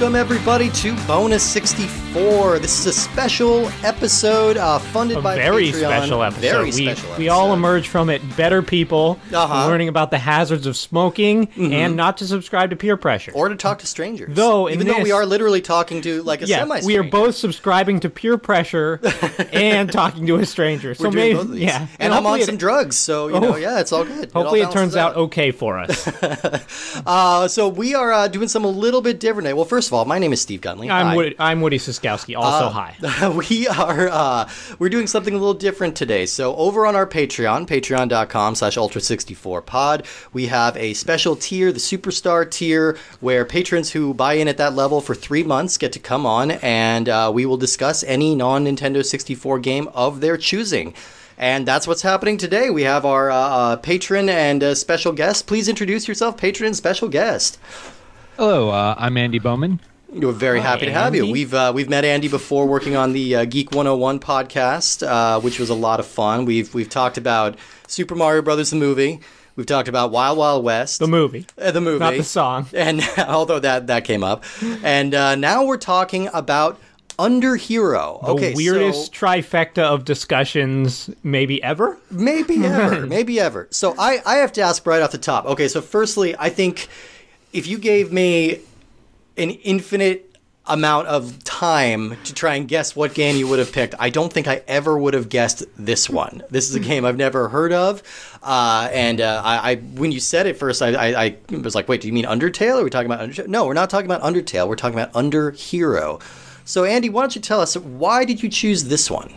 Welcome, everybody, to Bonus 64. This is a special episode uh, funded a by very Patreon. special episode. Very we, special we all emerge from it better people, Uh-huh. learning about the hazards of smoking and not to subscribe to peer pressure. Or to talk to strangers. Though, Even though we are literally talking to like a yeah, semi we are both subscribing to peer pressure and talking to a stranger. So maybe, both of these. yeah, And, I'm on hopefully some drugs, so, you know, Oh. yeah, it's all good. Hopefully, it balances turns out okay for us. Uh, so we are uh, doing something a little bit different. Well, first of all, my name is Steve Gunley. I'm Woody, I'm Woody Siskowski. Also, Uh, hi. we are uh, we're doing something a little different today. So over on our Patreon, patreon.com slash ultra64pod, we have a special tier, the superstar tier, where patrons who buy in at that level for three months get to come on and uh, we will discuss any non-Nintendo 64 game of their choosing. And that's what's happening today. We have our uh, uh, patron and uh, special guest. Please introduce yourself, patron and special guest. Hello, uh, I'm Andy Bowman. We're very happy to have you. We've uh, we've met Andy before working on the uh, Geek 101 podcast, uh, which was a lot of fun. We've we've talked about Super Mario Brothers the movie. We've talked about Wild Wild West, The movie, uh, the movie, not the song. and although that that came up, and uh, now we're talking about Under Hero. The okay, weirdest so trifecta of discussions maybe ever. maybe ever, maybe ever. So I I have to ask right off the top. Okay, so firstly, I think if you gave me an infinite amount of time to try and guess what game you would have picked, I don't think I ever would have guessed this one. This is a game I've never heard of, uh, and uh, I, I when you said it first, I, I, I was like, "Wait, do you mean Undertale? Are we talking about Undertale?" No, we're not talking about Undertale. We're talking about Under Hero. So, Andy, why don't you tell us why did you choose this one?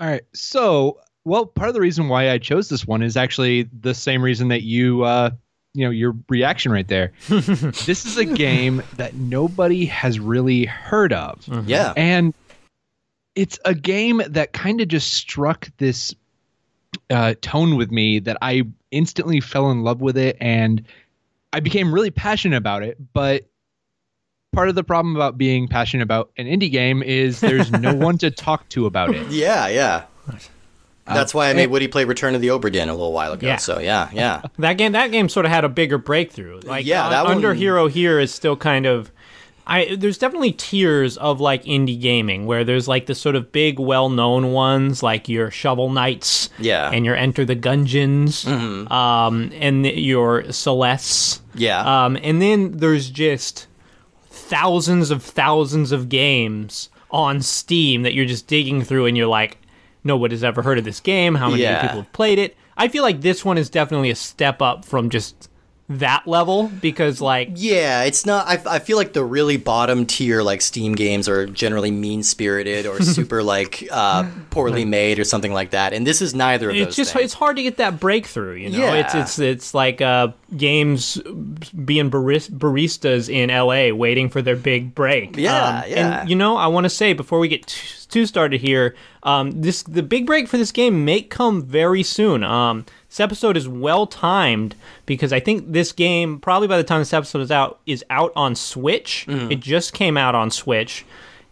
All right, so well, part of the reason why I chose this one is actually the same reason that you, uh, you know, your reaction right there. this is a game that nobody has really heard of, Yeah, and it's a game that kind of just struck this uh, tone with me that I instantly fell in love with it, and I became really passionate about it, but. Part of the problem about being passionate about an indie game is there's no one to talk to about it. yeah, yeah. That's why I made Woody play Return of the Obra Dinn a little while ago. Yeah. So yeah, yeah. That game, that game sort of had a bigger breakthrough. Like, Yeah, uh, that Under Hero here is still kind of. I, there's definitely tiers of like indie gaming where there's like the sort of big, well-known ones like your Shovel Knights, Yeah. and your Enter the Gungeons, Mm-hmm. um, and your Celestes, Yeah. um, and then there's just thousands of thousands of games on Steam that you're just digging through, and you're like, nobody's ever heard of this game. How many Yeah. people have played it? I feel like this one is definitely a step up from just that level because, like, Yeah, it's not. I, I feel like the really bottom tier, like Steam games, are generally mean spirited or super like uh, poorly made or something like that. And this is neither of those. it's just things. it's hard to get that breakthrough. You know, Yeah. it's it's it's like uh, games being baris- baristas in L.A. waiting for their big break. Yeah, Um, yeah. And you know, I want to say before we get too started here, um, this the big break for this game may come very soon. Um, this episode is well timed because I think this game probably by the time this episode is out is out on Switch. Mm-hmm. It just came out on Switch.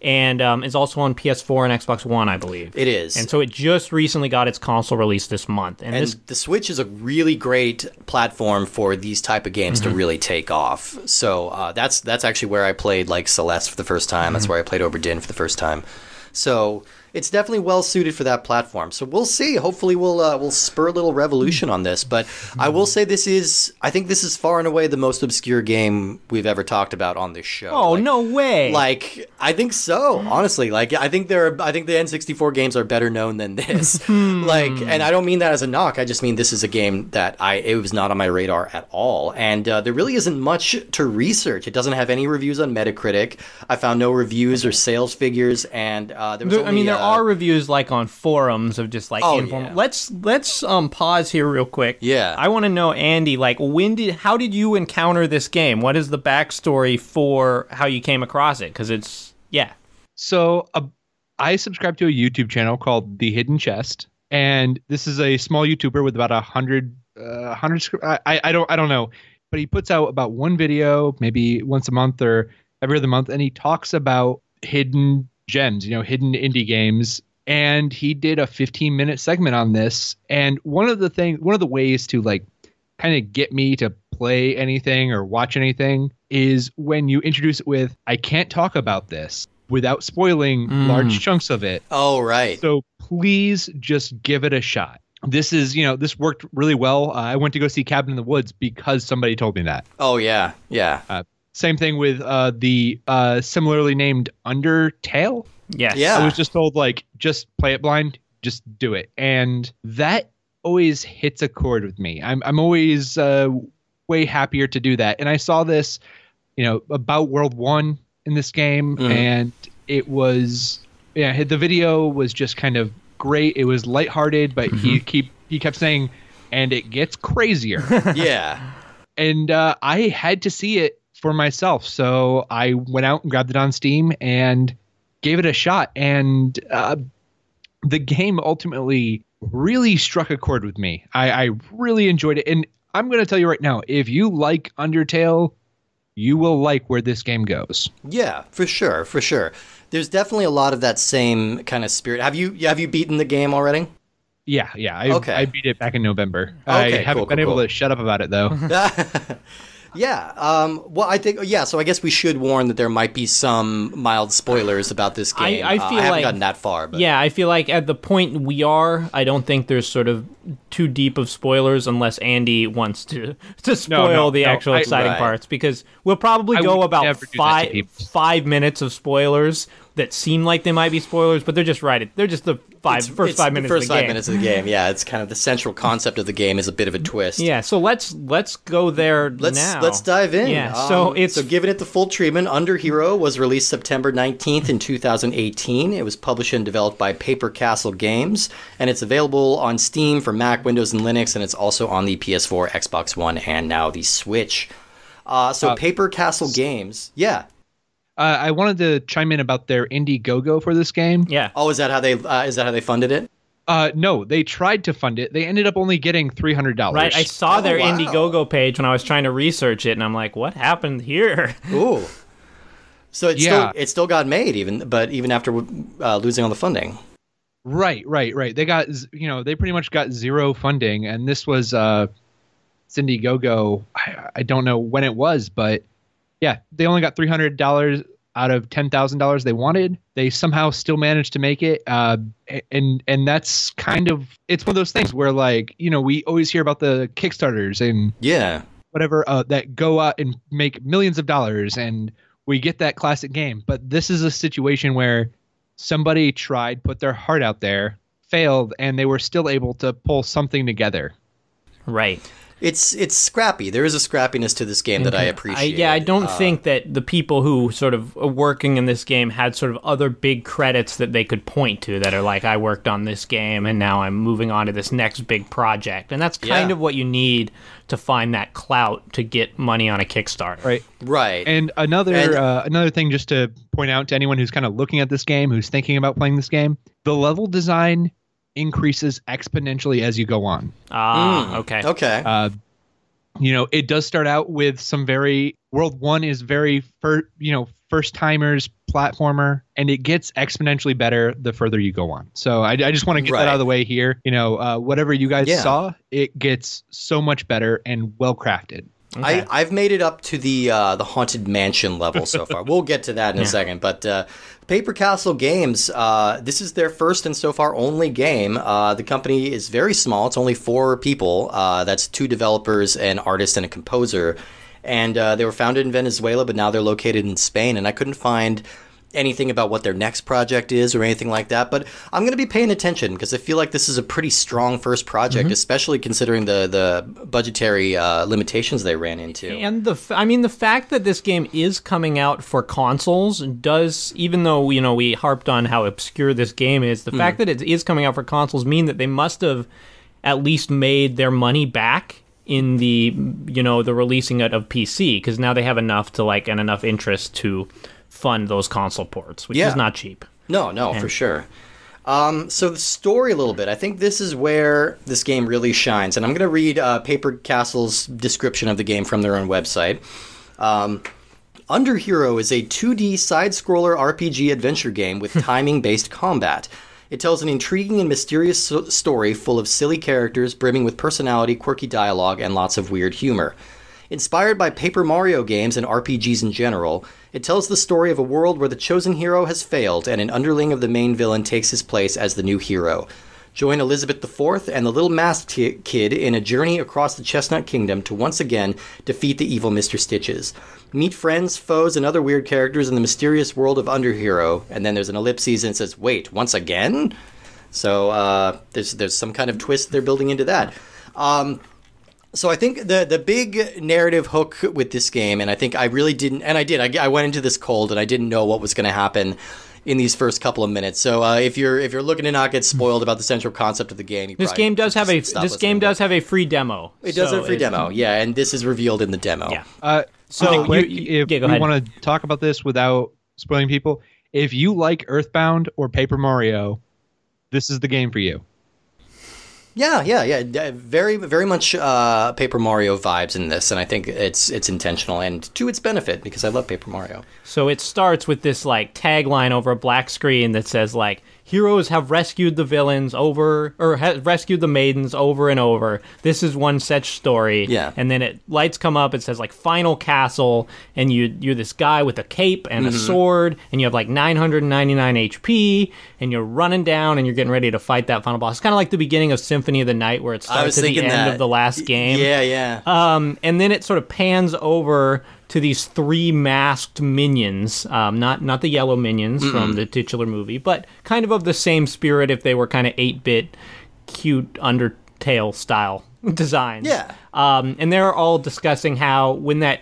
And um, is also on PS4 and Xbox One, I believe. It is. And so it just recently got its console release this month. And, and this the Switch is a really great platform for these type of games Mm-hmm. to really take off. So uh, that's that's actually where I played like Celeste for the first time. Mm-hmm. That's where I played Obra Dinn for the first time. So it's definitely well suited for that platform. So we'll see. Hopefully, we'll uh, we'll spur a little revolution on this. But I will say this is I think this is far and away the most obscure game we've ever talked about on this show. oh Like- no way! like I think so, honestly. Like I think there are I think the N64 games are better known than this. Hmm. like and I don't mean that as a knock. I just mean this is a game that I it was not on my radar at all. And uh, there really isn't much to research. It doesn't have any reviews on Metacritic. I found no reviews or sales figures and uh, there was There- only, I mean, there uh, are reviews like on forums of just like Oh, inform- yeah. Let's let's um pause here real quick. Yeah. I want to know, Andy, like when did how did you encounter this game? What is the backstory for how you came across it? Because it's yeah. So uh, I subscribe to a YouTube channel called The Hidden Chest, and this is a small YouTuber with about a hundred, uh, hundred. sc- I, I don't, I don't know, but he puts out about one video, maybe once a month or every other month, and he talks about hidden gems, you know, hidden indie games. And he did a 15 minute segment on this. And one of the things, one of the ways to like kind of get me to play anything or watch anything is when you introduce it with I can't talk about this without spoiling Mm. large chunks of it. Oh, right. So please just give it a shot. This is, you know, this worked really well. Uh, I went to go see Cabin in the Woods because somebody told me that. Oh, yeah. Yeah. Same thing with uh, the uh, similarly named Undertale. Yes. Yeah. I was just told like just play it blind, just do it, and that always hits a chord with me. I'm I'm always uh, way happier to do that. And I saw this, you know, about World One in this game, Mhm. and it was yeah, the video was just kind of great. It was lighthearted, but he keep he kept saying, and it gets crazier Yeah. and uh, I had to see it for myself. So I went out and grabbed it on Steam and gave it a shot. And uh, the game ultimately really struck a chord with me. I, I really enjoyed it. And I'm going to tell you right now if you like Undertale, you will like where this game goes. Yeah, for sure, for sure. There's definitely a lot of that same kind of spirit. Have you have you beaten the game already? Yeah, yeah. I, Okay. I beat it back in November. I haven't cool, been cool, able cool. to shut up about it, though. yeah. Um, well, I think yeah. So I guess we should warn that there might be some mild spoilers about this game. I Uh, feel I haven't like- gotten that far, but Yeah, I feel like at the point we are, I don't think there's sort of too deep of spoilers unless Andy wants to to spoil no, the no, actual I- exciting Right. parts because we'll probably I go about never do that to five five minutes of spoilers that seem like they might be spoilers, but they're just right. They're just the five It's- first it's five the minutes first of the five game. minutes of the game. Yeah, it's kind of the central concept of the game is a bit of a twist. Yeah, so let's let's go there Let's now. let's dive in. Yeah, so Um, it's so giving it the full treatment. Under Hero was released September 19th in 2018. It was published and developed by Paper Castle Games, and it's available on Steam for Mac, Windows, and Linux, and it's also on the PS4, Xbox One, and now the Switch. Uh, so Uh, Paper Castle Games, yeah. Uh, I wanted to chime in about their Indiegogo for this game. yeah. Oh, is that how they uh, is that how they funded it? Uh, no, they tried to fund it. They ended up only getting three hundred dollars. Right, I saw Oh, their wow. Indiegogo page when I was trying to research it, and I'm like, "What happened here?" Ooh. So it Yeah. still it still got made even, but even after uh, losing all the funding. Right, right, right. They got you know they pretty much got zero funding, and this was uh, it's Indiegogo. I, I don't know when it was, but yeah, they only got three hundred dollars out of ten thousand dollars they wanted. They somehow still managed to make it, uh, and and that's kind of it's one of those things where like you know we always hear about the Kickstarters and Yeah. whatever uh, that go out and make millions of dollars and we get that classic game but this is a situation where somebody tried put their heart out there failed and they were still able to pull something together right. It's it's scrappy. There is a scrappiness to this game that I appreciate. yeah, I don't Uh, think that the people who sort of are working in this game had sort of other big credits that they could point to that are like, I worked on this game and now I'm moving on to this next big project. And that's kind Yeah. of what you need to find that clout to get money on a Kickstarter. right right. and another And- uh, another thing just to point out to anyone who's kind of looking at this game who's thinking about playing this game the level design increases exponentially as you go on Ah, Mm, okay. Okay. uh, you know it does start out with some very world one is very fir- you know first timers platformer and it gets exponentially better the further you go on so i, I just want to get Right. that out of the way here you know uh, whatever you guys Yeah. saw it gets so much better and well crafted Okay. I, I've made it up to the uh, the haunted mansion level so far. we'll get to that in a second. But uh, Paper Castle Games, uh, this is their first and so far only game. Uh, the company is very small; it's only four people. Uh, that's two developers, an artist, and a composer. And uh, they were founded in Venezuela, but now they're located in Spain. And I couldn't find anything about what their next project is or anything like that. But I'm going to be paying attention because I feel like this is a pretty strong first project, especially considering the the budgetary uh, limitations they ran into. And the, f- I mean, the fact that this game is coming out for consoles does, even though you know we harped on how obscure this game is, the fact that it is coming out for consoles mean that they must have at least made their money back in the, you know, the releasing it of PC because now they have enough to like and enough interest to fund those console ports, which Yeah. is not cheap. No, no, for sure. Um, so the story a little bit. I think this is where this game really shines, and I'm going to read uh, Paper Castle's description of the game from their own website. Um, Under Hero is a 2D side-scroller RPG adventure game with timing-based combat. It tells an intriguing and mysterious so- story full of silly characters, brimming with personality, quirky dialogue, and lots of weird humor. Inspired by Paper Mario games and RPGs in general, it tells the story of a world where the chosen hero has failed and an underling of the main villain takes his place as the new hero. Join Elizabeth IV and the little masked ki- kid in a journey across the Chestnut Kingdom to once again defeat the evil Mr. Stitches. Meet friends, foes, and other weird characters in the mysterious world of Underhero. And then there's an ellipses and says, "Wait, once again?" So uh, there's there's some kind of twist they're building into that. Um, so I think the the big narrative hook with this game, and I think I really didn't, and I did. I, I went into this cold, and I didn't know what was going to happen in these first couple of minutes. So uh, if you're if you're looking to not get spoiled about the central concept of the game, you This game does have a this game does have a free demo. It does So have a free demo, yeah, and this is revealed in the demo. Yeah. Uh, So so you- quick, you- if yeah, we want to talk about this without spoiling people, if you like Earthbound or Paper Mario, this is the game for you. Yeah, yeah, yeah. Very, very much uh, Paper Mario vibes in this, and I think it's it's intentional and to its benefit because I love Paper Mario. So it starts with this like tagline over a black screen that says like heroes have rescued the villains over or ha- rescued the maidens over and over. This is one such story. Yeah. And then it lights come up. It says like final castle, and you you're this guy with a cape and Mm-hmm. a sword, and you have like 999 HP, and you're running down and you're getting ready to fight that final boss. It's kind of like the beginning of Symphony of the Night where it starts at the end that of the last game. Yeah, yeah. Um, and then it sort of pans over to these three masked minions, um, not not the yellow minions from the titular movie, but kind of of the same spirit if they were kind of eight bit, cute Undertale style designs. Yeah. Um, and they're all discussing how when that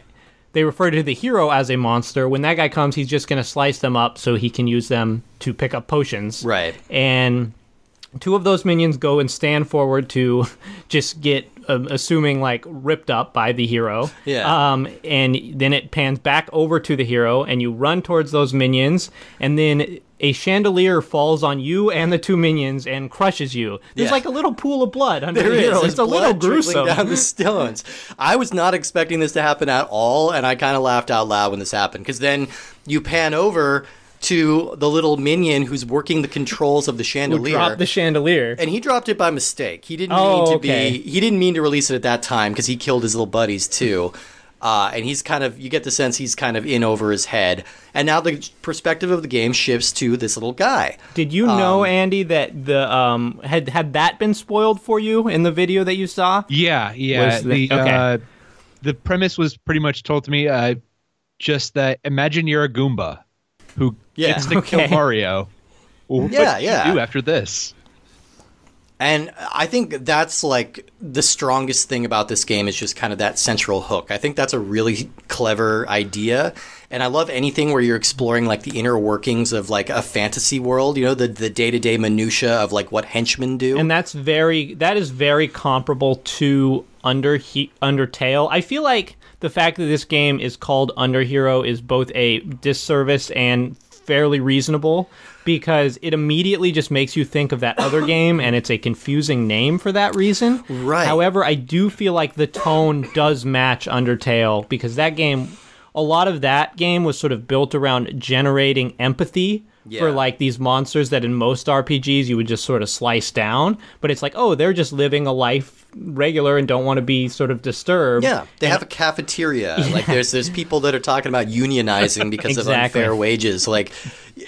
they refer to the hero as a monster. When that guy comes, he's just going to slice them up so he can use them to pick up potions. Right. And two of those minions go and stand forward to just get um, assuming like ripped up by the hero Yeah. um and then it pans back over to the hero and you run towards those minions and then a chandelier falls on you and the two minions and crushes you there's Yeah. like a little pool of blood under There the hero it's a little gruesome down the stones. I was not expecting this to happen at all, and I kind of laughed out loud when this happened because then you pan over to the little minion who's working the controls of the Who chandelier. dropped the chandelier and he dropped it by mistake. He didn't Oh, mean to okay. be. He didn't mean to release it at that time because he killed his little buddies too. Uh, and he's kind of. You get the sense he's kind of in over his head. And now the perspective of the game shifts to this little guy. Did you Um, know, Andy, that the um had had that been spoiled for you in the video that you saw? Yeah, yeah. Was the- the okay. uh, the premise was pretty much told to me. Uh, just that imagine you're a Goomba who Yeah, gets to kill. Mario. Well, Yeah, yeah. Do after this. And I think that's like the strongest thing about this game is just kind of that central hook. I think that's a really clever idea. And I love anything where you're exploring like the inner workings of like a fantasy world, you know, the the day-to-day minutia of like what henchmen do. and that's very that is very comparable to under he, undertale i feel like the fact that this game is called underhero is both a disservice and fairly reasonable because it immediately just makes you think of that other game and it's a confusing name for that reason Right. however i do feel like the tone does match undertale because that game a lot of that game was sort of built around generating empathy for like these monsters that in most RPGs you would just sort of slice down, but it's like, oh, they're just living a life regular and don't want to be sort of disturbed. Yeah, they have a cafeteria. Like there's there's people that are talking about unionizing because Exactly. of unfair wages. Like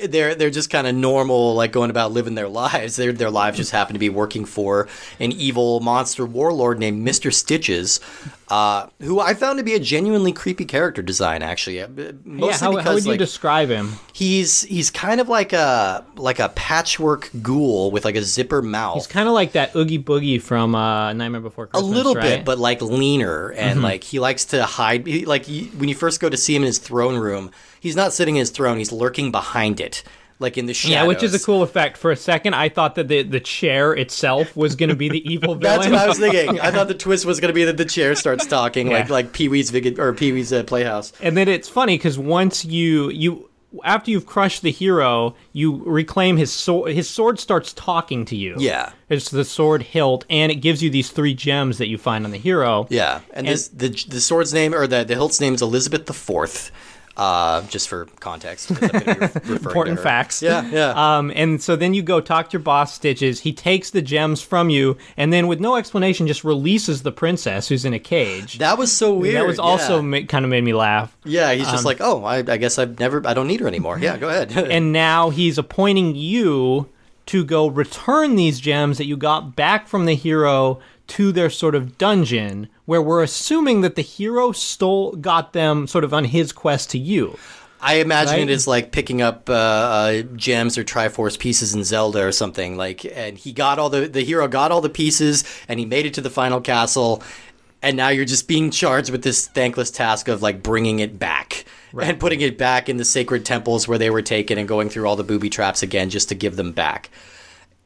they're they're just kind of normal, like going about living their lives. Their their lives just happen to be working for an evil monster warlord named Mister Stitches, uh, who I found to be a genuinely creepy character design. Actually, Uh, mostly Yeah, how, because how would you like, describe him? he's he's kind of like a like a patchwork ghoul with like a zipper mouth. He's kind of like that Oogie Boogie from uh, Nightmare Before Christmas. a little right? bit, but like leaner, and Mm-hmm. like he likes to hide. He, like he, when you first go to see him in his throne room, he's not sitting in his throne; he's lurking behind it, like in the shadows. yeah, which is a cool effect. For a second, I thought that the, the chair itself was going to be the evil villain. That's what I was thinking. I thought the twist was going to be that the chair starts talking, like Yeah. like Pee Wee's Vig- or Pee Wee's uh, Playhouse. and then it's funny because once you you after you've crushed the hero, you reclaim his sword. His sword starts talking to you. Yeah. it's the sword hilt, and it gives you these three gems that you find on the hero. Yeah, and, this the the sword's name or the the hilt's name is Elizabeth the Fourth. Uh, just for context. 'cause I'm gonna be re- referring to Important facts. Yeah, yeah. Um, and so then you go talk to your boss, Stitches. He takes the gems from you, and then with no explanation, just releases the princess who's in a cage. that was so weird. that was also yeah. ma- kind of made me laugh. Yeah, he's just like, oh, I, I guess I've never, I don't need her anymore. Yeah, go ahead. And now he's appointing you to go return these gems that you got back from the hero to their sort of dungeon, where we're assuming that the hero stole, got them sort of on his quest to you. I imagine Right? it is like picking up uh, uh, gems or Triforce pieces in Zelda or something. Like, and he got all the the hero got all the pieces, and he made it to the final castle. And now you're just being charged with this thankless task of like bringing it back and putting it back in the sacred temples where they were taken, and going through all the booby traps again just to give them back.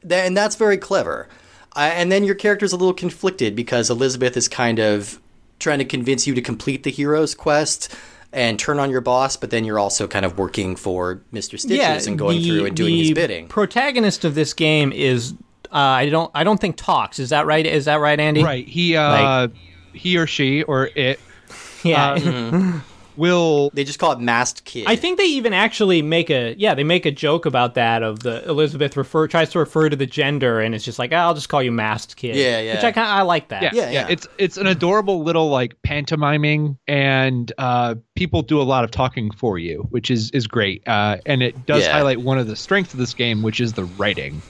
And that's very clever. Uh, and then your character's a little conflicted because Elizabeth is kind of trying to convince you to complete the hero's quest and turn on your boss, but then you're also kind of working for Mr. Stitches and going the- through and doing the his bidding. The protagonist of this game is uh, I don't I don't think talks. Is that right? Is that right, Andy? Right. He uh he or she or it Yeah. Uh, will They just call it Masked Kid. I think they even actually make a yeah they make a joke about that of the Elizabeth refer tries to refer to the gender and it's just like I'll just call you masked kid Yeah, yeah. which I kind I like that yeah, Yeah, yeah, yeah. It's it's an adorable little like pantomiming, and uh, people do a lot of talking for you, which is is great. Uh, and it does Yeah. highlight one of the strengths of this game, which is the writing.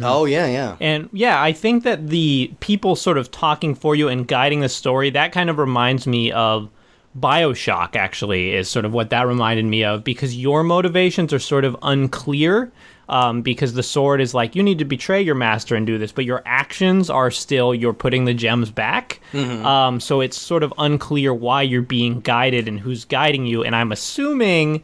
Oh yeah, yeah. And yeah, I think that the people sort of talking for you and guiding the story, that kind of reminds me of Bioshock, actually, is sort of what that reminded me of because your motivations are sort of unclear. Um, because the sword is like, you need to betray your master and do this, but your actions are still, you're putting the gems back. Um, so it's sort of unclear why you're being guided and who's guiding you. And I'm assuming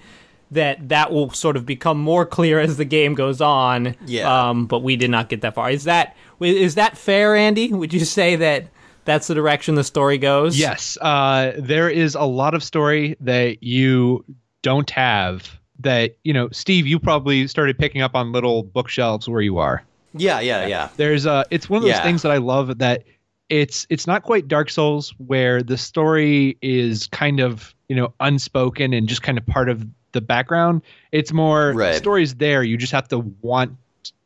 that that will sort of become more clear as the game goes on. Yeah. Um, but we did not get that far. Is that is that fair, Andy? Would you say that that's the direction the story goes? Yes, uh, there is a lot of story that you don't have. That you know, Steve, you probably started picking up on little bookshelves where you are. Yeah, yeah, yeah. There's uh it's one of those Yeah. things that I love that it's it's not quite Dark Souls where the story is kind of, you know, unspoken and just kind of part of the background. It's more Right. the story's there. You just have to want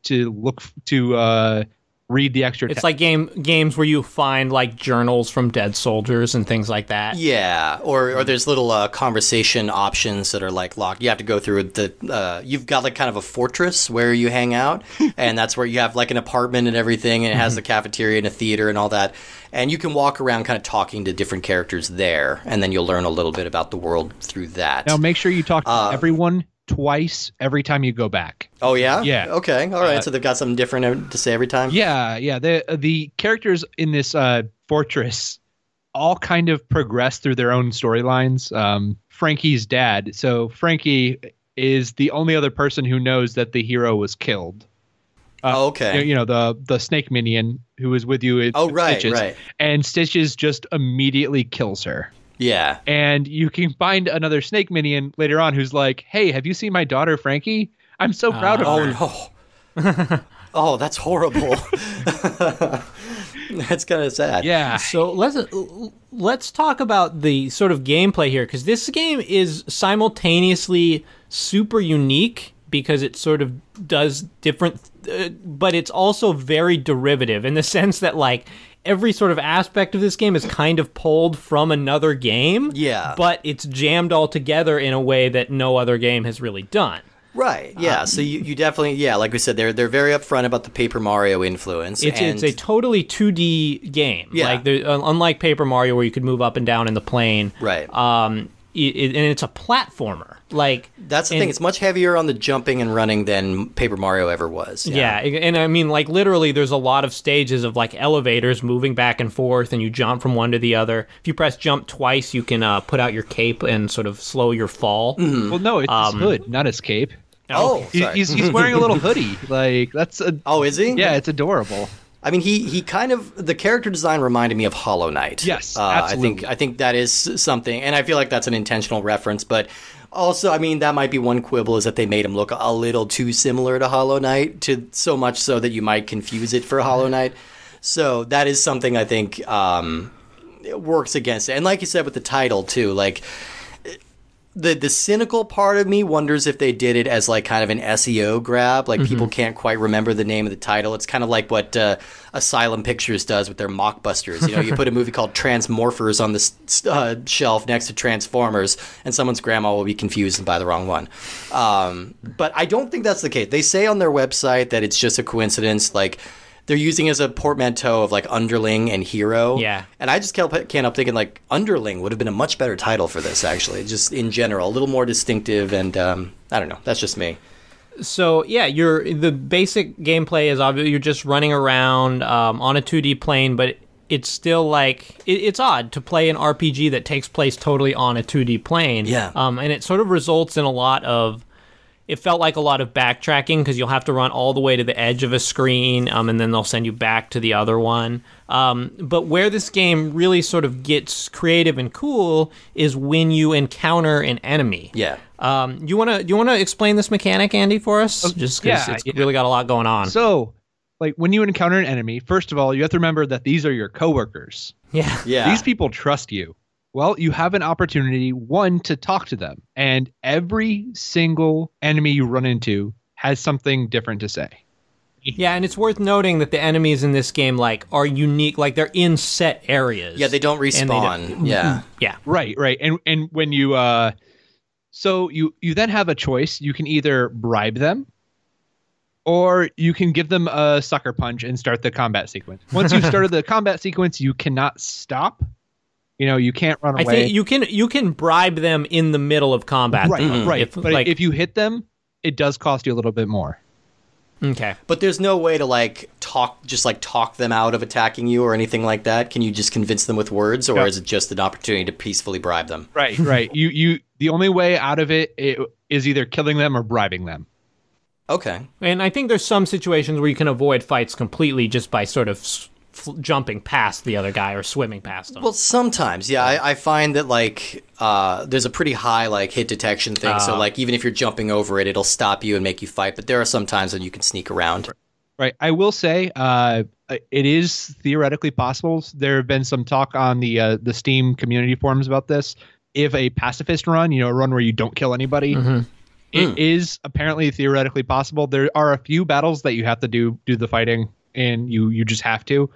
to look f- to uh read the extra It's like game games where you find like journals from dead soldiers and things like that. Yeah, or or there's little uh, conversation options that are like locked. You have to go through the. Uh, you've got like kind of a fortress where you hang out, and that's where you have like an apartment and everything, and it has the cafeteria and a theater and all that. And you can walk around, kind of talking to different characters there, and then you'll learn a little bit about the world through that. now make sure you talk to Uh, everyone twice every time you go back. oh yeah, Yeah. Okay, all right. Uh, so they've got something different uh, to say every time. Yeah, yeah. The the characters in this uh, fortress all kind of progress through their own storylines. Um, Frankie's dad. So Frankie is the only other person who knows that the hero was killed. Oh, okay. You, know the the snake minion who was with you. Oh, right, Stitches, right. And Stitches just immediately kills her. Yeah. And you can find another snake minion later on who's like, "Hey, have you seen my daughter Frankie? I'm so proud of oh, her." Oh no. oh, that's horrible. that's kind of sad. Yeah. So let's let's talk about the sort of gameplay here because this game is simultaneously super unique because it sort of does different, uh, but it's also very derivative in the sense that like every sort of aspect of this game is kind of pulled from another game. Yeah. but it's jammed all together in a way that no other game has really done. Right. Yeah. so you, you definitely yeah, like we said, they're they're very upfront about the Paper Mario influence. It's and it's a totally 2D game. Yeah. Like unlike Paper Mario where you could move up and down in the plane. Right. Um, it, it- and it's a platformer. Like that's the and- thing. It's much heavier on the jumping and running than Paper Mario ever was. yeah. and I mean, like literally, there's a lot of stages of like elevators moving back and forth, and you jump from one to the other. If you press jump twice, you can uh, put out your cape and sort of slow your fall. Well, no, it's Um, his hood, not his cape. Oh, He- sorry. he's he's wearing a little hoodie. Like that's a oh, is he? yeah, it's adorable. I mean, he he kind of the character design reminded me of Hollow Knight. Yes, uh, I think. I think that is something, and I feel like that's an intentional reference. But also, I mean, that might be one quibble is that they made him look a little too similar to Hollow Knight, to so much so that you might confuse it for Hollow Knight. So that is something I think um, works against it. And like you said with the title too, like the the cynical part of me wonders if they did it as like kind of an SEO grab, like people can't quite remember the name of the title. It's kind of like what uh, Asylum Pictures does with their mockbusters. You know, you put a movie called Transmorphers on the uh, shelf next to Transformers, and someone's grandma will be confused and buy the wrong one. Um, but I don't think that's the case. They say on their website that it's just a coincidence, like. They're using as a portmanteau of like underling and hero. Yeah. And I just can't, can't help thinking like underling would have been a much better title for this actually, just in general, a little more distinctive and um, I don't know. That's just me. So yeah, you're the basic gameplay is obviously you're just running around um, on a 2D plane, but it's still like it, it's odd to play an RPG that takes place totally on a 2D plane. Yeah. Um, and it sort of results in a lot of. It felt like a lot of backtracking because you'll have to run all the way to the edge of a screen, um, and then they'll send you back to the other one. Um, but where this game really sort of gets creative and cool is when you encounter an enemy. Yeah. Um, you want to you want to explain this mechanic, Andy, for us? Just because yeah, it's yeah. really got a lot going on. So, like when you encounter an enemy, first of all, you have to remember that these are your coworkers. yeah, Yeah. These people trust you. Well, you have an opportunity, one, to talk to them. And every single enemy you run into has something different to say. yeah, and it's worth noting that the enemies in this game like are unique, like they're in set areas. yeah, they don't And they respawn. don't- yeah. yeah, Right, right. And and when you uh so you you then have a choice. You can either bribe them or you can give them a sucker punch and start the combat sequence. Once you've started the combat sequence, you cannot stop. You know, you can't run I away. think you can you can bribe them in the middle of combat. right, though. right. If, but like, if you hit them, it does cost you a little bit more. okay, But there's no way to like talk, just like talk them out of attacking you or anything like that. Can you just convince them with words, or No. is it just an opportunity to peacefully bribe them? Right, right. You you the only way out of it, it is either killing them or bribing them. Okay. and I think there's some situations where you can avoid fights completely just by sort of s- f- jumping past the other guy or swimming past them. Well, sometimes, yeah, I, I find that like uh, there's a pretty high like hit detection thing. so Ah. like even if you're jumping over it, it'll stop you and make you fight. But there are some times when you can sneak around. Right. I will say, uh, it is theoretically possible. There have been some talk on the uh, the Steam community forums about this. If a pacifist run, you know, a run where you don't kill anybody, Mhm. it is apparently theoretically possible. There are a few battles that you have to do do the fighting, and you you just have to.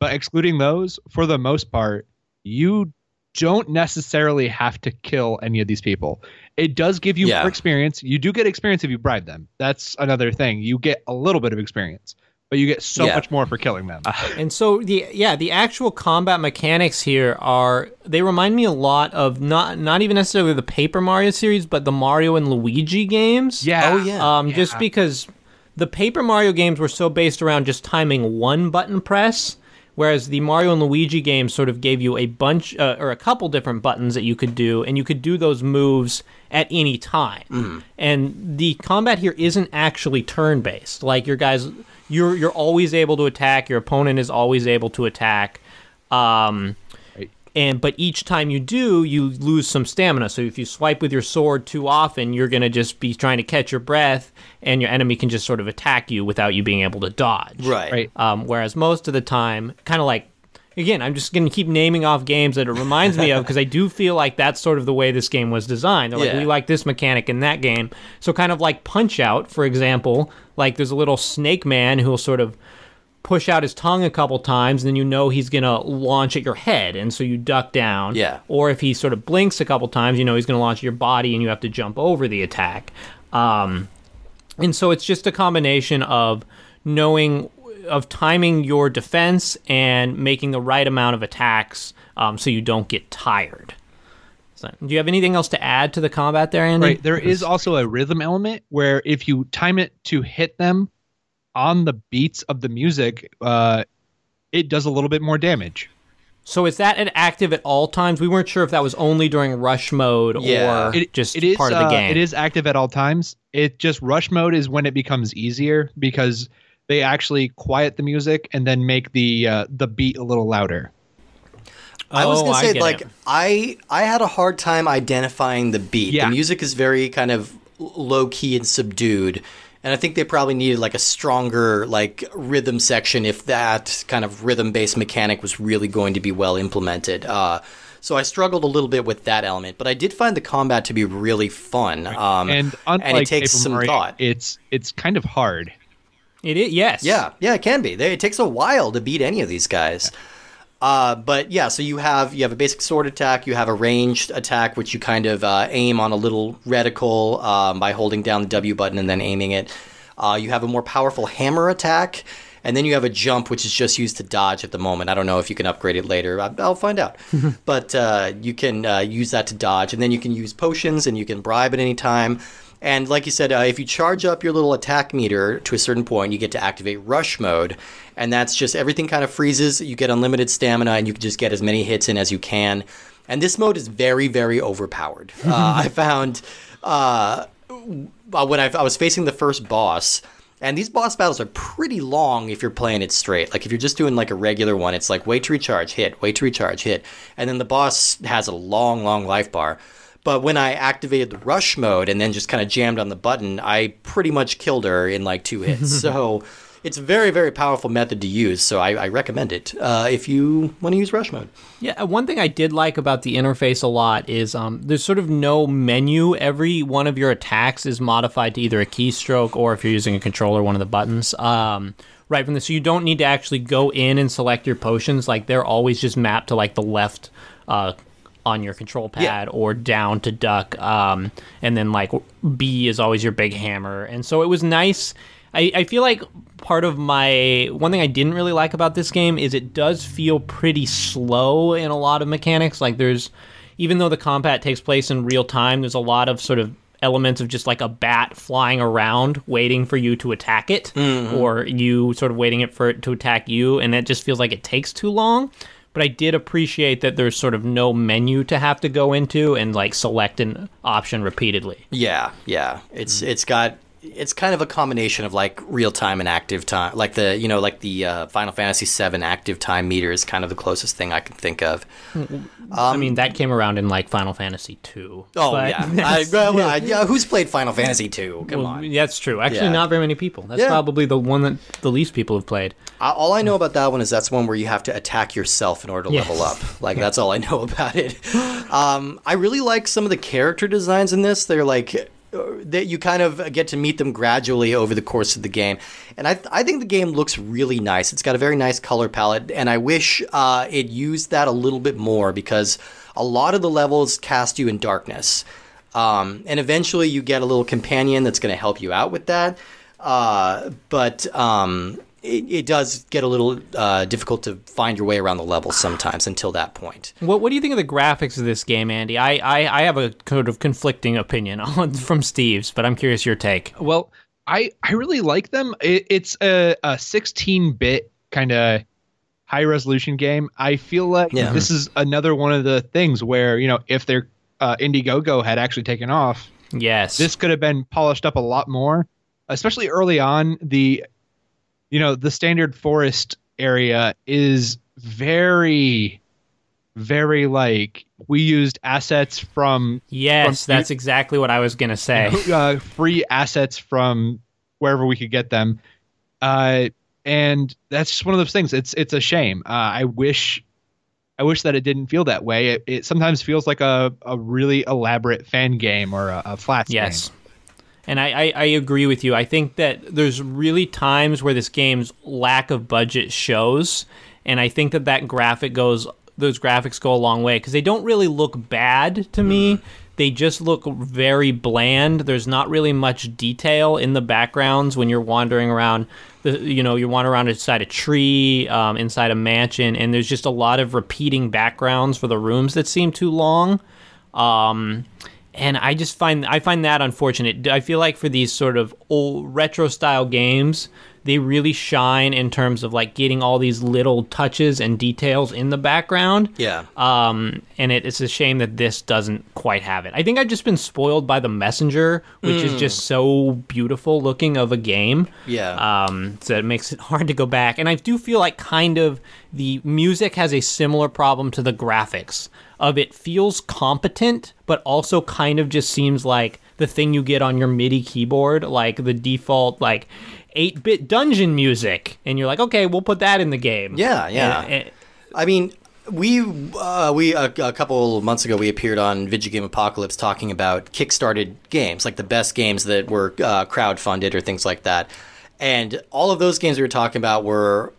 But excluding those, for the most part, you don't necessarily have to kill any of these people. It does give you Yeah. more experience. You do get experience if you bribe them. That's another thing. You get a little bit of experience, but you get so Yeah. much more for killing them. And so the yeah, the actual combat mechanics here are they remind me a lot of not not even necessarily the Paper Mario series, but the Mario and Luigi games. yeah. Oh, yeah. Um, just because the Paper Mario games were so based around just timing one button press, whereas the Mario and Luigi games sort of gave you a bunch uh, or a couple different buttons that you could do, and you could do those moves at any time. And the combat here isn't actually turn based. Like your guys, you're you're always able to attack. Your opponent is always able to attack. Um. And but each time you do, you lose some stamina. So if you swipe with your sword too often, you're gonna just be trying to catch your breath, and your enemy can just sort of attack you without you being able to dodge. Right. Right. Um, whereas most of the time, kind of like, again, I'm just going to keep naming off games that it reminds me of because I do feel like that's sort of the way this game was designed. They're like, Yeah. we like this mechanic in that game. So, kind of like Punch Out, for example, like there's a little snake man who'll sort of push out his tongue a couple times, and then you know he's going to launch at your head, and so you duck down. Yeah. Or if he sort of blinks a couple times, you know he's going to launch at your body, and you have to jump over the attack. Um, and so it's just a combination of knowing of timing your defense and making the right amount of attacks um, so you don't get tired. So, do you have anything else to add to the combat there, Andy? Right. There is also a rhythm element where if you time it to hit them on the beats of the music, uh, it does a little bit more damage. So is that an active at all times? We weren't sure if that was only during rush mode Yeah. or It, just it is, part of the uh, game. It is active at all times. It just rush mode is when it becomes easier because they actually quiet the music and then make the uh, the beat a little louder. I was Oh, gonna say get like it. I I had a hard time identifying the beat. Yeah. The music is very kind of low key and subdued. And I think they probably needed like a stronger like rhythm section if that kind of rhythm based mechanic was really going to be well implemented. Uh, So I struggled a little bit with that element, but I did find the combat to be really fun. Um, and unlike it takes Paper some Mario, thought. it's it's kind of hard. It is yes. Yeah, yeah, it can be. It takes a while to beat any of these guys. Uh, but yeah, so you have you have a basic sword attack, you have a ranged attack, which you kind of uh, aim on a little reticle um, by holding down the W button and then aiming it. Uh, you have a more powerful hammer attack, and then you have a jump, which is just used to dodge at the moment. I don't know if you can upgrade it later. I- I'll find out. but uh, you can uh, use that to dodge, and then you can use potions, and you can bribe at any time. And like you said, uh, if you charge up your little attack meter to a certain point, you get to activate rush mode. And that's just everything kind of freezes. You get unlimited stamina, and you can just get as many hits in as you can. And this mode is very, very overpowered. Uh, I found uh, uh, when I, I was facing the first boss, and these boss battles are pretty long if you're playing it straight. Like if you're just doing like a regular one, it's like wait to recharge, hit, wait to recharge, hit, and then the boss has a long, long life bar. But when I activated the rush mode and then just kind of jammed on the button, I pretty much killed her in like two hits. so it's a very, very powerful method to use. So I, I recommend it uh, if you want to use rush mode. Yeah, uh, one thing I did like about the interface a lot is um, there's sort of no menu. Every one of your attacks is modified to either a keystroke or if you're using a controller, one of the buttons. Um, right from this, so you don't need to actually go in and select your potions. Like they're always just mapped to like the left uh, on your control pad or down to duck. Um, and then like B is always your big hammer. And so it was nice. I, I feel like part of my one thing I didn't really like about this game is it does feel pretty slow in a lot of mechanics. Like there's even though the combat takes place in real time, there's a lot of sort of elements of just like a bat flying around waiting for you to attack it or you sort of waiting it for it to attack you and that just feels like it takes too long but I did appreciate that there's sort of no menu to have to go into and like select an option repeatedly. Yeah, yeah. It's mm. it's got it's kind of a combination of like real time and active time. Like the you know like the uh, Final Fantasy VII active time meter is kind of the closest thing I can think of. I mean, that came around in like Final Fantasy II. Oh yeah, I, well, I- yeah. Who's played Final Fantasy II? Come well, on. That's true. Actually, Yeah. not very many people. That's Yeah. probably the one that the least people have played. I- All I know about that one is that's one where you have to attack yourself in order to Yes. level up. Like that's all I know about it. Um, I really like some of the character designs in this. They're like that you kind of get to meet them gradually over the course of the game, and I I think the game looks really nice. It's got a very nice color palette, and I wish uh, it used that a little bit more because a lot of the levels cast you in darkness. Um, and eventually you get a little companion that's going to help you out with that. Uh, but um, it, it does get a little uh, difficult to find your way around the levels sometimes until that point. What What do you think of the graphics of this game, Andy? I I, I have a kind of conflicting opinion on from Steve's, but I'm curious your take. Well, I I really like them. It, it's a a 16 bit kind of high resolution game. I feel like Yeah. this is another one of the things where you know if their uh, Indiegogo had actually taken off, Yes. this could have been polished up a lot more, especially early on. The you know the standard forest area is very very like we used assets from yes, from- that's exactly what I was gonna say. uh, free assets from wherever we could get them. Uh, and that's just one of those things. It's it's a shame. Uh, I wish I wish that it didn't feel that way. It, it sometimes feels like a, a really elaborate fan game or a, a flat Yes. game. And I, I, I agree with you. I think that there's really times where this game's lack of budget shows, and I think that that graphic goes, those graphics go a long way because they don't really look bad to me. They just look very bland. There's not really much detail in the backgrounds when you're wandering around. The you know you're wandering around inside a tree, um, inside a mansion, and there's just a lot of repeating backgrounds for the rooms that seem too long. Um, and I just find I find that unfortunate. I feel like for these sort of old retro style games, they really shine in terms of like getting all these little touches and details in the background. Yeah. Um, and it, it's a shame that this doesn't quite have it. I think I've just been spoiled by the Messenger, which is just so beautiful looking of a game. Yeah. Um, so it makes it hard to go back. And I do feel like kind of the music has a similar problem to the graphics. Of it feels competent, but also kind of just seems like the thing you get on your MIDI keyboard, like the default like 8-bit dungeon music, and you're like, okay, we'll put that in the game. Yeah, yeah. And- and- I mean, we uh, we a, a couple months ago we appeared on Video Game Apocalypse talking about kickstarted games, like the best games that were uh, crowdfunded or things like that. And all of those games we were talking about were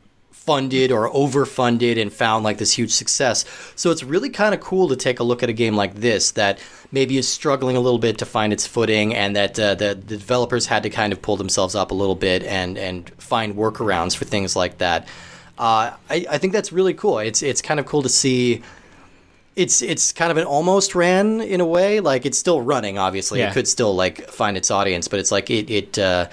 funded or overfunded and found like this huge success. So it's really kind of cool to take a look at a game like this that maybe is struggling a little bit to find its footing and that uh, the, the developers had to kind of pull themselves up a little bit and and find workarounds for things like that. Uh, I, I think that's really cool. It's it's kind of cool to see. It's it's kind of an almost ran in a way. Like it's still running. Obviously, Yeah. it could still like find its audience, but it's like it it uh,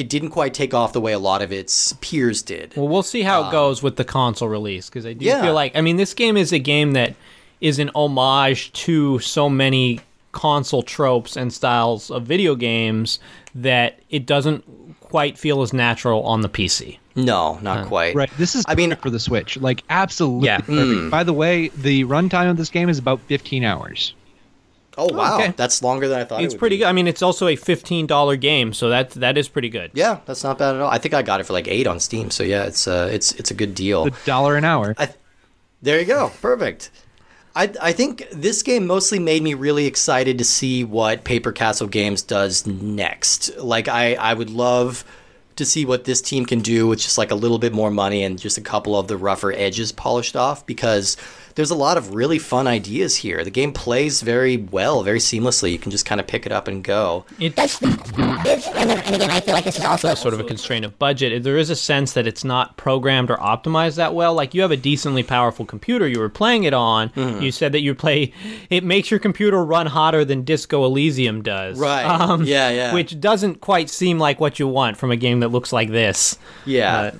it didn't quite take off the way a lot of its peers did. Well, we'll see how it um, goes with the console release because I do Yeah. feel like I mean this game is a game that is an homage to so many console tropes and styles of video games that it doesn't quite feel as natural on the PC. No, not quite. Right. This is I mean- for the Switch. Like absolutely Yeah. perfect. Mm. By the way, the runtime of this game is about 15 hours. Oh wow, okay. that's longer than I thought. it It's would pretty be. good. I mean, it's also a fifteen dollar game, so that that is pretty good. Yeah, that's not bad at all. I think I got it for like eight on Steam. So yeah, it's uh, it's it's a good deal. A dollar an hour. I, there you go. Perfect. I, I think this game mostly made me really excited to see what Paper Castle Games does next. Like, I, I would love to see what this team can do with just like a little bit more money and just a couple of the rougher edges polished off because there's a lot of really fun ideas here. The game plays very well, very seamlessly. You can just kind of pick it up and go. It, That's this, and, and again, I feel like this is also sort of a constraint of budget. There is a sense that it's not programmed or optimized that well. Like you have a decently powerful computer you were playing it on. Mm-hmm. You said that you play it makes your computer run hotter than Disco Elysium does. Right. Um, Yeah, yeah. Which doesn't quite seem like what you want from a game that looks like this. Yeah. Uh,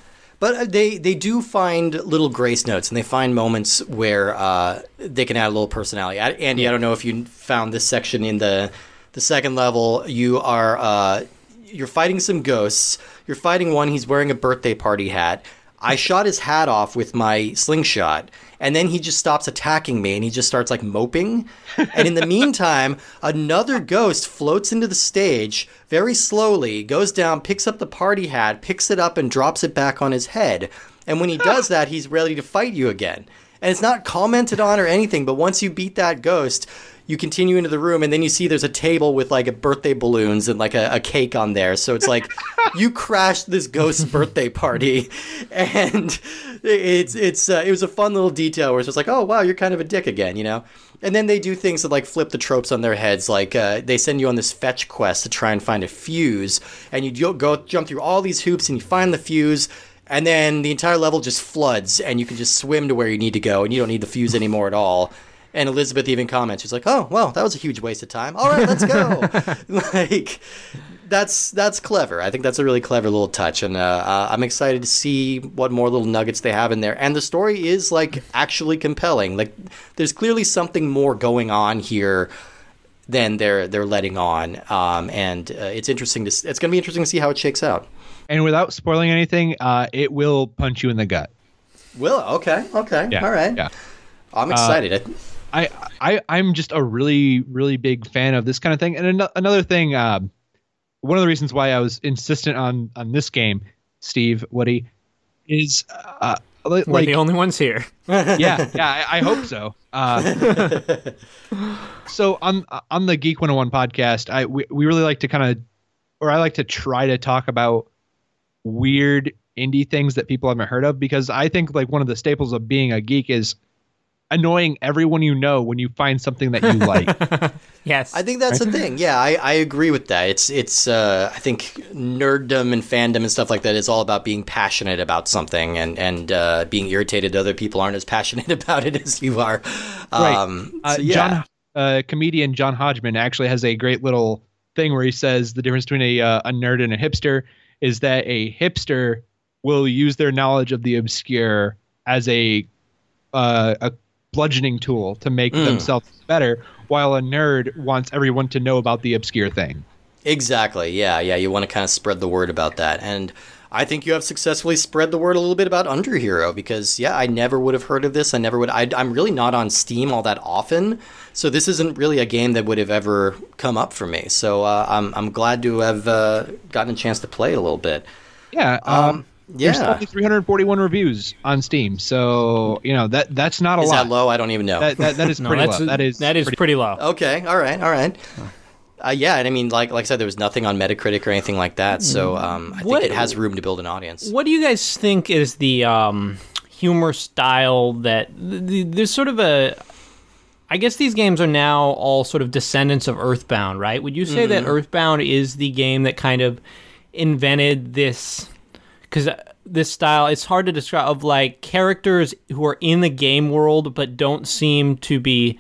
but uh, they, they do find little grace notes and they find moments where uh, they can add a little personality. I, Andy, I don't know if you found this section in the the second level. You are uh, you're fighting some ghosts. You're fighting one. He's wearing a birthday party hat. I shot his hat off with my slingshot, and then he just stops attacking me, and he just starts like moping. And in the meantime, another ghost floats into the stage very slowly, goes down, picks up the party hat, picks it up, and drops it back on his head. And when he does that, he's ready to fight you again. And it's not commented on or anything, but once you beat that ghost, you continue into the room and then you see there's a table with like a birthday balloons and like a, a cake on there. So it's like you crashed this ghost's birthday party, and it's it's uh, it was a fun little detail where it's just like, oh wow, you're kind of a dick again, you know. And then they do things that like flip the tropes on their heads. Like uh, they send you on this fetch quest to try and find a fuse, and you go jump through all these hoops and you find the fuse. And then the entire level just floods, and you can just swim to where you need to go, and you don't need the fuse anymore at all. And Elizabeth even comments, she's like, "Oh, well, that was a huge waste of time. All right, let's go." like, that's that's clever. I think that's a really clever little touch, and uh, uh, I'm excited to see what more little nuggets they have in there. And the story is like actually compelling. Like, there's clearly something more going on here than they're they're letting on. Um, and uh, it's interesting to it's going to be interesting to see how it shakes out. And without spoiling anything, uh, it will punch you in the gut. Will okay, okay, Yeah. all right. Yeah. I'm excited. I, I I'm just a really really big fan of this kind of thing. And an- another thing, um, one of the reasons why I was insistent on on this game, Steve Woody, is uh, li- We're like the only ones here. yeah yeah I, I hope so. Uh, so on on the Geek 101 podcast, I we, we really like to kind of, or I like to try to talk about weird indie things that people haven't heard of because I think like one of the staples of being a geek is annoying everyone you know when you find something that you like. Yes. I think that's the thing. Yeah, I, I agree with that. It's it's uh, I think nerddom and fandom and stuff like that is all about being passionate about something and and uh, being irritated that other people aren't as passionate about it as you are. Um, Uh, so yeah. John, uh, comedian John Hodgman actually has a great little thing where he says the difference between a uh, a nerd and a hipster is that a hipster will use their knowledge of the obscure as a uh, a bludgeoning tool to make Mm. themselves better, while a nerd wants everyone to know about the obscure thing. Exactly. Yeah, yeah. You want to kind of spread the word about that, and I think you have successfully spread the word a little bit about Under Hero because yeah, I never would have heard of this. I never would. I, I'm really not on Steam all that often, so this isn't really a game that would have ever come up for me. So uh, I'm I'm glad to have uh, gotten a chance to play it a little bit. Yeah. Um, There's Yeah. only 341 reviews on Steam, so you know that that's not a Is lot. that low? I don't even know. That, that, that is No, pretty that's low. That is that is pretty, pretty low. Okay, all right, all right. Uh, yeah, and I mean, like like I said, there was nothing on Metacritic or anything like that, so um, I What- think it has room to build an audience. What do you guys think is the um, humor style that th- th- there's sort of a I guess these games are now all sort of descendants of Earthbound, right? Would you say that Earthbound is the game that kind of invented this cuz uh, this style it's hard to describe of like characters who are in the game world but don't seem to be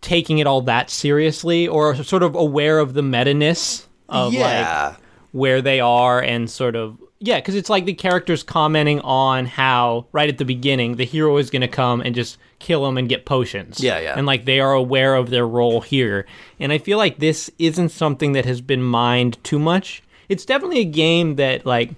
taking it all that seriously or are sort of aware of the meta-ness of like where they are and sort of yeah because it's like the characters commenting on how right at the beginning the hero is going to come and just kill him and get potions. Yeah, yeah. and like they are aware of their role here. And i feel like this isn't something that has been mined too much. It's definitely a game that like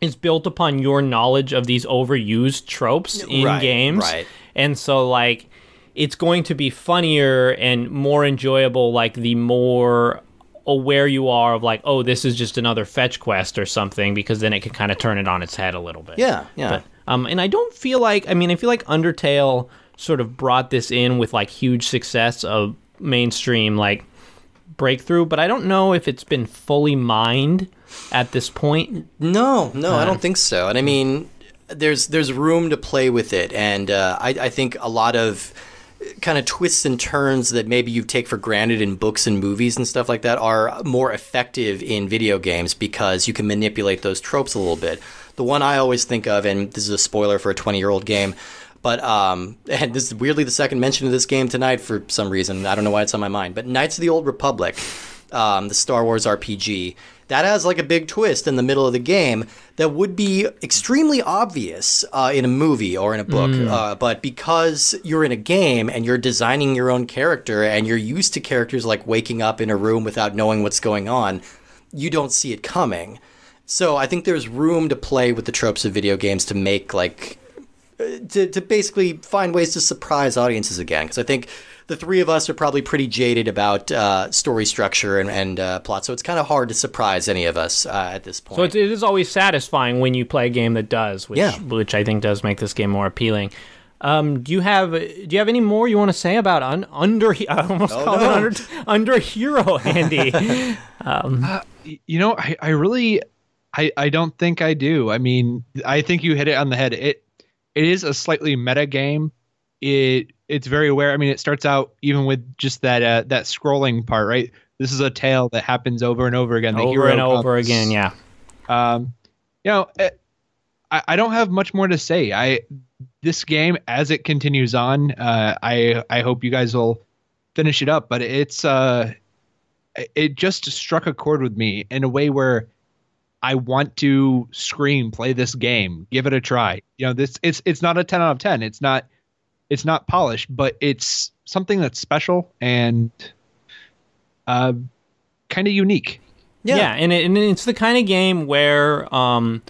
is built upon your knowledge of these overused tropes in Right, games right. and so like it's going to be funnier and more enjoyable like the more aware you are of like oh this is just another fetch quest or something because then it can kind of turn it on its head a little bit yeah, yeah. but, um and i don't feel like i mean i feel like undertale sort of brought this in with like huge success of mainstream like breakthrough but i don't know if it's been fully mined at this point No, no, I don't think so. And I mean, there's there's room to play with it, and uh, I, I think a lot of kind of twists and turns that maybe you take for granted in books and movies and stuff like that are more effective in video games because you can manipulate those tropes a little bit. The one I always think of, and this is a spoiler for a 20 year old game. But um, and this is weirdly the second mention of this game tonight for some reason. I don't know why it's on my mind. But Knights of the Old Republic, um, the Star Wars RPG, that has like a big twist in the middle of the game that would be extremely obvious uh, in a movie or in a book. Uh, but because you're in a game and you're designing your own character and you're used to characters like waking up in a room without knowing what's going on, you don't see it coming. So I think there's room to play with the tropes of video games to make like to, to basically find ways to surprise audiences again. Because I think the three of us are probably pretty jaded about uh, story structure and, and uh, plot, so it's kind of hard to surprise any of us uh, at this point. So it's, it is always satisfying when you play a game that does, which Yeah. which I think does make this game more appealing. Um, do you have do you have any more you want to say about un, under? I almost called no. it under under hero, Andy. Y- you know I, I really I, I don't think I do. I mean, I think you hit it on the head. It it is a slightly meta game. It it's very aware. I mean, it starts out even with just that uh, that scrolling part, right? This is a tale that happens over and over again. The over and over again, yeah. Um, you know, eh, I, I don't have much more to say. I this game as it continues on, uh, I I hope you guys will finish it up. But it's uh, it just struck a chord with me in a way where I want to scream, play this game, give it a try. You know, this it's it's not a ten out of ten. It's not it's not polished, but it's something that's special and uh, kind of unique. Yeah, and, it, and it's the kind of game where um,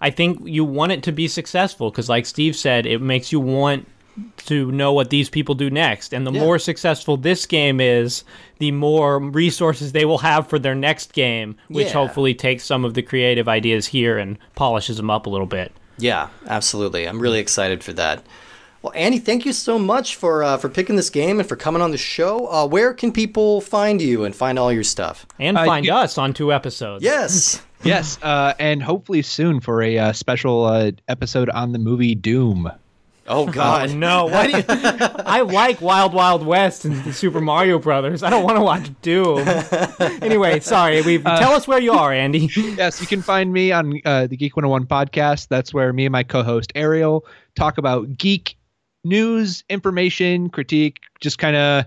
I think you want it to be successful because, like Steve said, it makes you want to know what these people do next. And the Yeah. more successful this game is, the more resources they will have for their next game, which Yeah. hopefully takes some of the creative ideas here and polishes them up a little bit. Yeah, absolutely. I'm really excited for that. Well, Andy, thank you so much for uh, for picking this game and for coming on the show. Uh, where can people find you and find all your stuff? And Uh, find you- us on two episodes. Yes. Yes, uh, and hopefully soon for a uh, special uh, episode on the movie Doom. Oh Oh God. no! Why do you? I like Wild Wild West and the Super Mario Brothers. I don't want to watch Doom. anyway, sorry. We tell us where you are, Andy. Yes, you can find me on uh, the Geek 101 podcast. That's where me and my co-host Ariel talk about geek news, information, critique, just kind of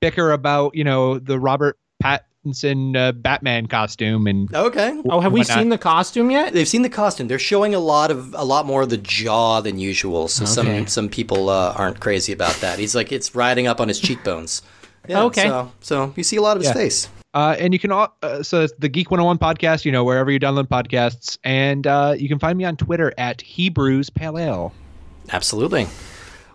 bicker about you know the Robert Pattinson uh, Batman costume and Okay. Oh, have we Whatnot. seen the costume yet? They've seen the costume. They're showing a lot of a lot more of the jaw than usual. So Okay. some some people uh, aren't crazy about that. He's like it's riding up on his cheekbones. Yeah, Okay. So, so you see a lot of his Yeah. face. Uh, and you can all uh, so it's the Geek 101 podcast, you know, wherever you download podcasts, and uh, you can find me on Twitter at Hebrews Pale Ale. Absolutely.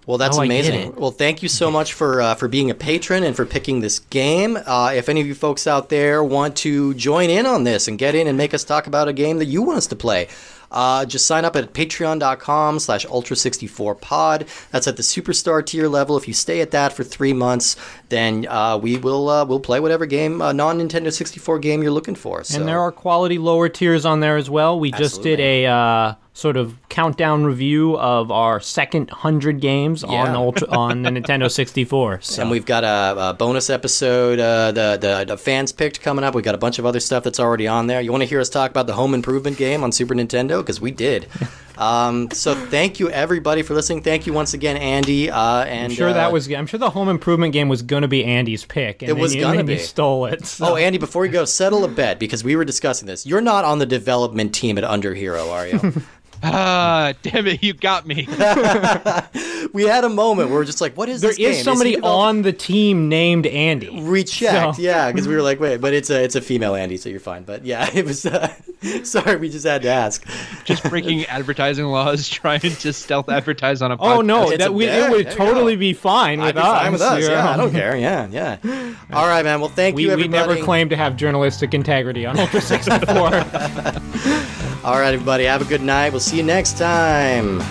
Well, that's Oh, amazing. Well, thank you so much for uh, for being a patron and for picking this game. Uh, if any of you folks out there want to join in on this and get in and make us talk about a game that you want us to play, uh, just sign up at patreon.com slash ultra64pod. That's at the superstar tier level. If you stay at that for three months, then uh, we will uh, we'll play whatever game, uh, non Nintendo 64 game you're looking for. So. And there are quality lower tiers on there as well. We just did a uh, sort of countdown review of our second hundred games on Ultra on the Nintendo 64. So And we've got a, a bonus episode, uh, the, the the fans picked coming up. We've got a bunch of other stuff that's already on there. You want to hear us talk about the Home Improvement game on Super Nintendo? Because we did. um, so thank you everybody for listening. Thank you once again, Andy. Uh, and I'm sure uh, that was. I'm sure the home improvement game was going to be Andy's pick. And It was you, gonna and be. You stole it. so- Oh, Andy, before you go, settle a bet because we were discussing this. You're not on the development team at Under Hero, are you? Ah, damn it, you got me. we had a moment where we're just like, what is there this game? somebody developed- on the team named Andy. We checked, So- yeah, because we were like, wait, but it's a it's a female Andy, so you're fine. But yeah, it was. Uh, sorry, we just had to ask. Just breaking advertising laws, trying to stealth advertise on a podcast. Oh no, that we, bet. it would totally go. be fine with I'd be us. fine with us. you Yeah, I don't care. Yeah, yeah. All right, man. Well, thank We, you, we everybody. never claimed to have journalistic integrity on Ultra 64. All right, everybody. Have a good night. We'll see you next time.